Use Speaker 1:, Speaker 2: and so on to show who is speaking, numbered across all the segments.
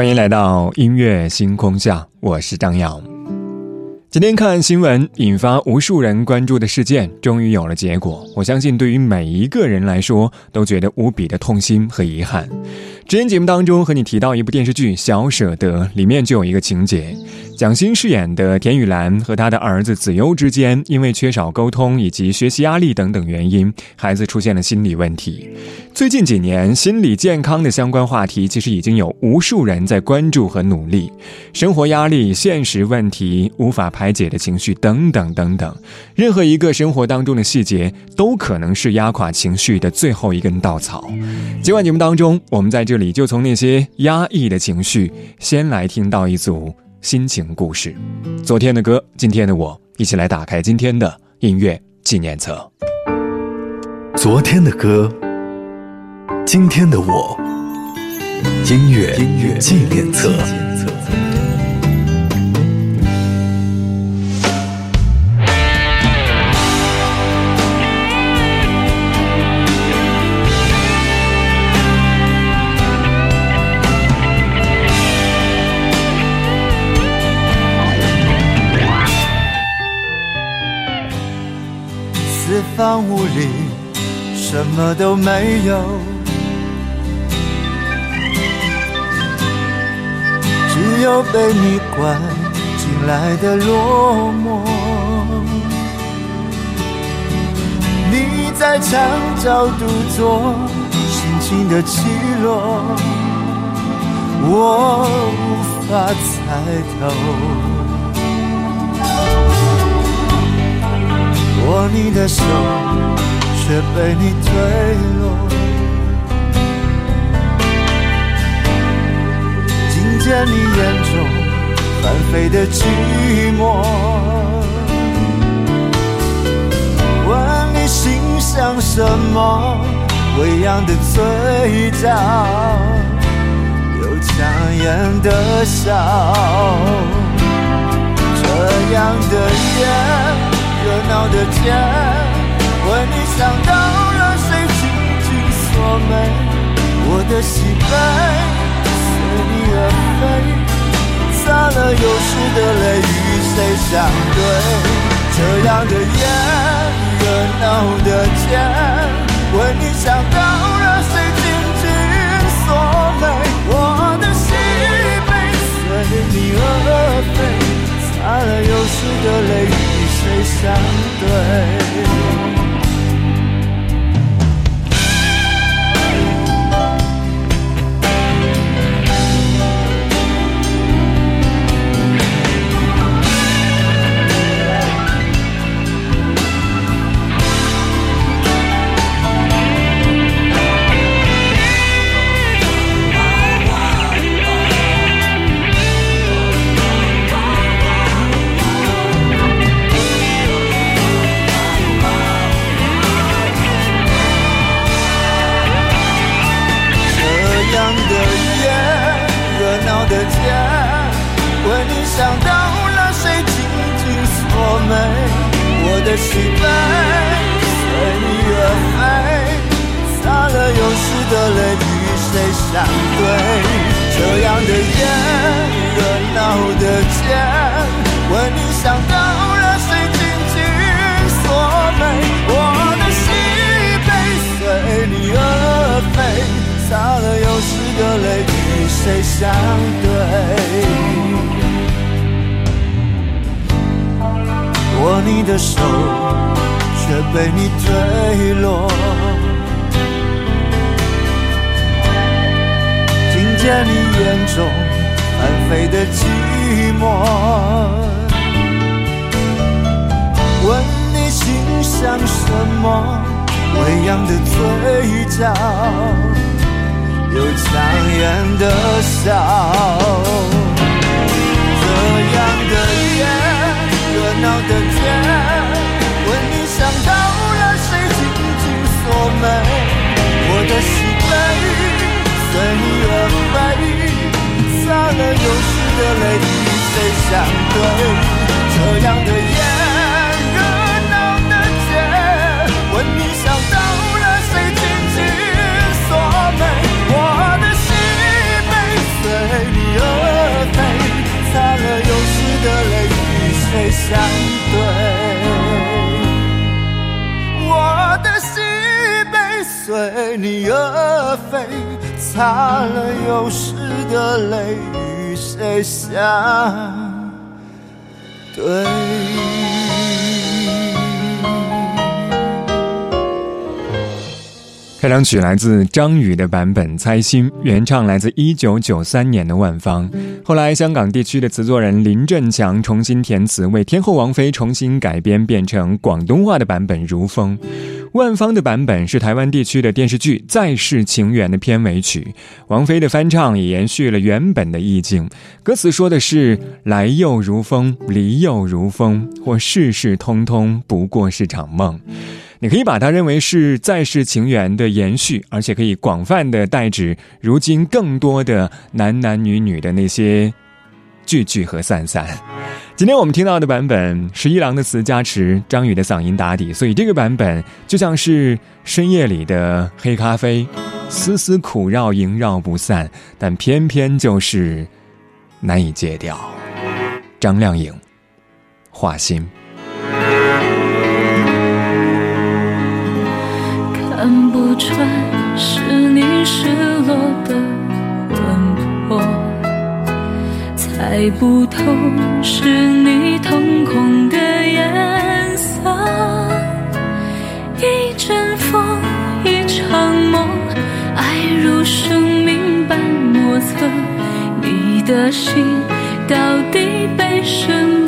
Speaker 1: 欢迎来到音乐星空下，我是张瑶。今天看新闻，引发无数人关注的事件，终于有了结果。我相信，对于每一个人来说，都觉得无比的痛心和遗憾。之前节目当中和你提到一部电视剧《小舍得》，里面就有一个情节，蒋欣饰演的田雨岚和她的儿子子优之间，因为缺少沟通以及学习压力等等原因，孩子出现了心理问题。最近几年，心理健康的相关话题其实已经有无数人在关注和努力。生活压力、现实问题、无法排解的情绪等等等等，任何一个生活当中的细节，都可能是压垮情绪的最后一根稻草。今晚节目当中，我们在这你就从那些压抑的情绪，先来听到一组心情故事。昨天的歌，今天的我，一起来打开今天的音乐纪念册。
Speaker 2: 昨天的歌，今天的我，音乐音乐纪念册。
Speaker 3: 么都没有，只有被你关进来的落寞。你在墙角独坐，心情的起落，我无法猜透。握你的手，却被你推落。听见你眼中翻飞的寂寞，问你心想什么？微扬的嘴角，有强颜的笑，这样的夜。热闹的街，为你想到了谁紧紧锁眉，我的喜悲随你而飞，洒了又湿的泪与谁相对？这样的夜，热闹的街，为你想到了谁紧紧锁眉，我的喜悲随你而飞，洒了又湿的泪与。谁相对？的天，问你想到了谁，紧紧锁眉。我的心悲随你而飞，洒了又湿的泪，与谁相对？这样的夜，热闹的街，问你想到了谁，紧紧锁眉。我的心被随你而飞，擦了又湿的泪。谁相对握你的手，却被你推落。听见你眼中翻飞的寂寞，问你心想什么？微扬的嘴角。又强颜的笑。这样的夜，热闹的街，为你想到了谁紧紧锁门，我的心扉随你而飞，洒了又湿的泪与谁相对？这样的夜。擦了又湿的泪与谁相对？
Speaker 1: 开场曲来自张宇的版本《猜心》，原唱来自一九九三年的万芳。后来，香港地区的词作人林振强重新填词，为天后王菲重新改编，变成广东话的版本《如风》。万芳的版本是台湾地区的电视剧《再世情缘》的片尾曲，王菲的翻唱也延续了原本的意境。歌词说的是“来又如风，离又如风，或世事通通不过是场梦”。你可以把它认为是再世情缘的延续，而且可以广泛的代指如今更多的男男女女的那些聚聚和散散。今天我们听到的版本是一郎的词加持，张宇的嗓音打底，所以这个版本就像是深夜里的黑咖啡，丝丝苦绕萦绕不散，但偏偏就是难以戒掉。张靓颖，画心。
Speaker 4: 看不穿是你失落的魂魄，猜不透是你瞳孔的颜色。一阵风，一场梦，爱如生命般莫测。你的心到底被什么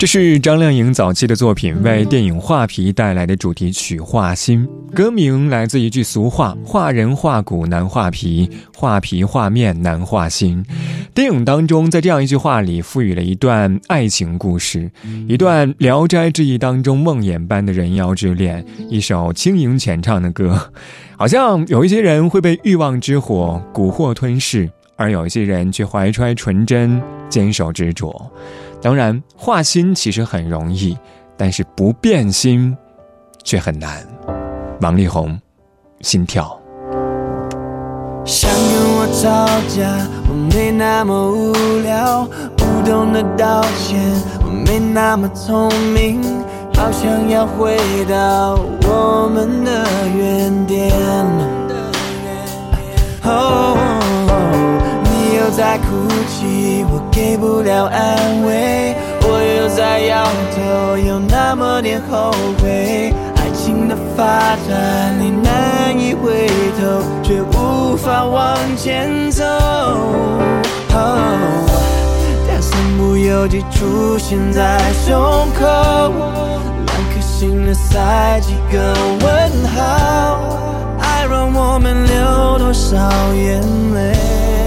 Speaker 1: 这是张靓颖早期的作品，为电影《画皮》带来的主题曲《画心》。歌名来自一句俗话：“画人画骨难画皮，画皮画面难画心。”电影当中，在这样一句话里，赋予了一段爱情故事，一段《聊斋志异》当中梦魇般的人妖之恋，一首轻盈浅唱的歌。好像有一些人会被欲望之火蛊惑吞噬，而有一些人却怀揣纯真，坚守执着。当然，画心其实很容易，但是不变心却很难。王力宏，心跳。
Speaker 5: 想跟我吵架，我没那么无聊；不懂得道歉，我没那么聪明。好想要回到我们的原点。哦，你又在哭我给不了安慰，我又在摇头，有那么点后悔。爱情的发展，你难以回头，却无法往前走。但身不由己出现在胸口，两颗心的塞几个问号，爱让我们流多少眼泪？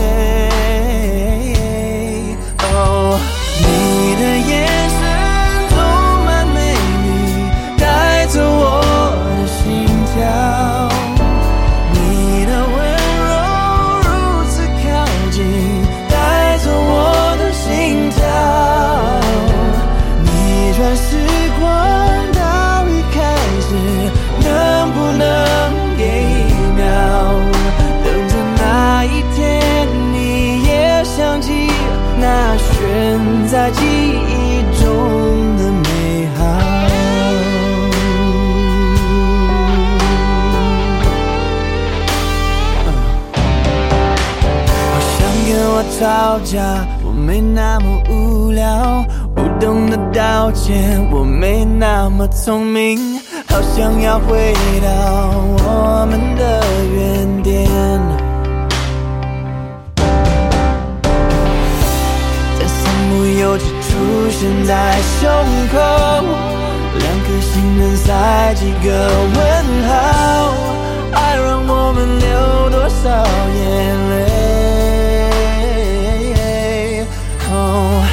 Speaker 5: 吵架，我没那么无聊；不懂得道歉，我没那么聪明。好想要回到我们的原点。出现在胸口，两颗心能塞几个问号？爱让我们流多少眼泪？你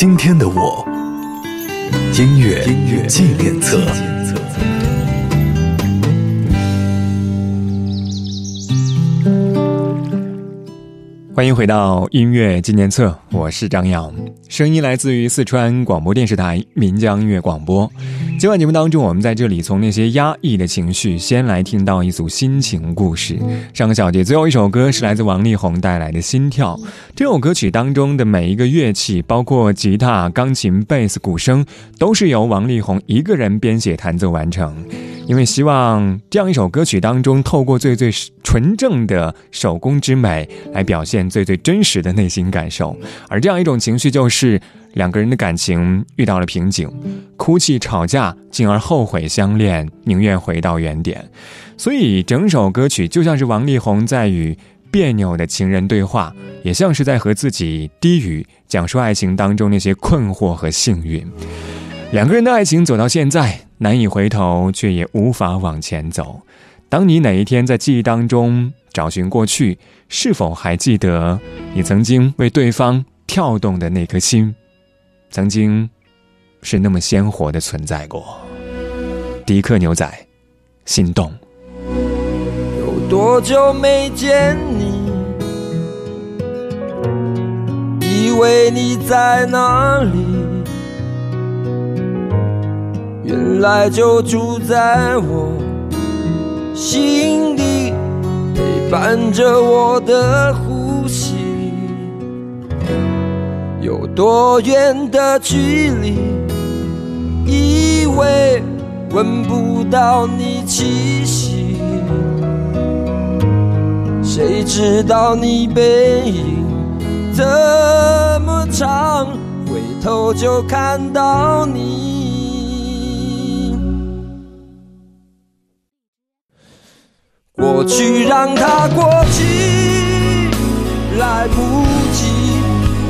Speaker 2: 今天的我，音乐纪念册。
Speaker 1: 欢迎回到音乐纪念册，我是张扬，声音来自于四川广播电视台岷江音乐广播。今晚节目当中，我们在这里从那些压抑的情绪，先来听到一组心情故事。上个小节最后一首歌是来自王力宏带来的《心跳》。这首歌曲当中的每一个乐器，包括吉他、钢琴、贝斯、鼓声，都是由王力宏一个人编写弹奏完成。因为希望这样一首歌曲当中，透过最最纯正的手工之美，来表现最最真实的内心感受。而这样一种情绪，就是两个人的感情遇到了瓶颈，哭泣、吵架，进而后悔相恋，宁愿回到原点。所以，整首歌曲就像是王力宏在与别扭的情人对话，也像是在和自己低语，讲述爱情当中那些困惑和幸运。两个人的爱情走到现在。难以回头，却也无法往前走。当你哪一天在记忆当中找寻过去，是否还记得你曾经为对方跳动的那颗心，曾经是那么鲜活的存在过？迪克牛仔，心动。
Speaker 6: 有多久没见你？以为你在哪里？原来就住在我心底，陪伴着我的多远的距离，以为闻不到你气息，谁知道你背影这么长，回头就看到你。过去让它过去，来不及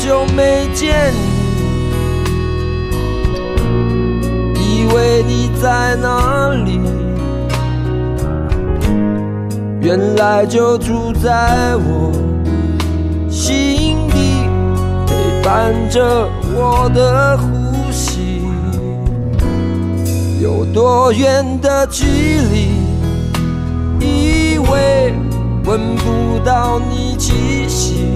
Speaker 6: 久没见？你在哪里？原来就住在我心底，陪伴着我的呼吸。有多远的距离？以为闻不到你气息，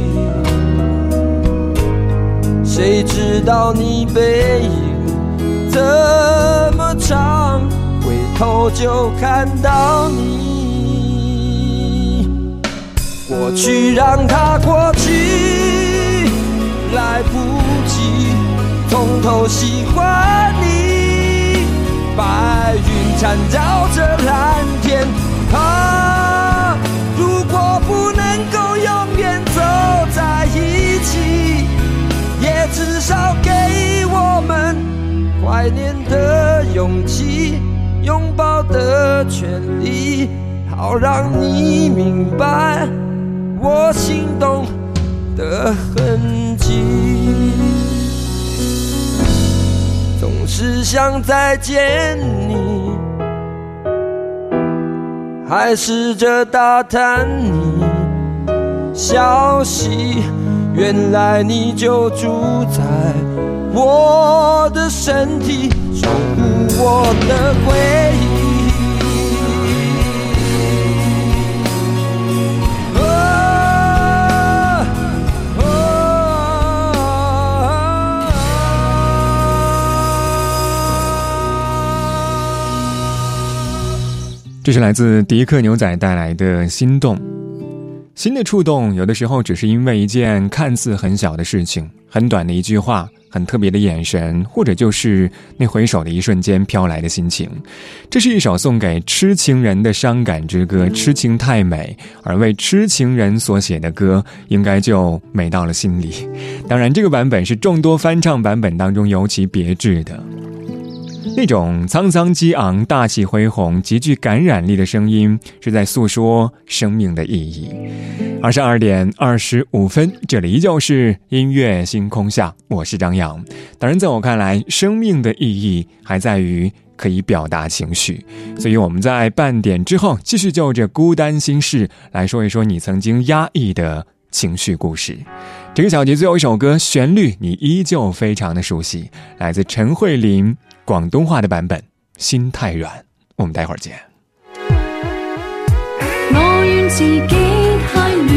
Speaker 6: 谁知道你背影？这么长，回头就看到你。过去让它过去，来不及从头喜欢你。白云缠绕着蓝的权利，好让你明白我心动的痕迹。总是想再见你，还试着打探你消息，原来你就住在。我的身体守护我的回忆。
Speaker 1: 这是来自迪克牛仔带来的心动。心的触动，有的时候只是因为一件看似很小的事情，很短的一句话。很特别的眼神，或者就是那回首的一瞬间飘来的心情。这是一首送给痴情人的伤感之歌，痴情太美，而为痴情人所写的歌，应该就美到了心里。当然，这个版本是众多翻唱版本当中尤其别致的。那种沧桑激昂、大气恢宏、极具感染力的声音，是在诉说生命的意义。二十二点二十五分，这里依旧是音乐星空下，我是张扬。当然，在我看来，生命的意义还在于可以表达情绪。所以，我们在半点之后，继续就着孤单心事来说一说你曾经压抑的情绪故事。这个小节最后一首歌，旋律你依旧非常的熟悉，来自陈慧琳。广东话的版本，心太软。我们待会儿见。
Speaker 4: 我愿自己太软，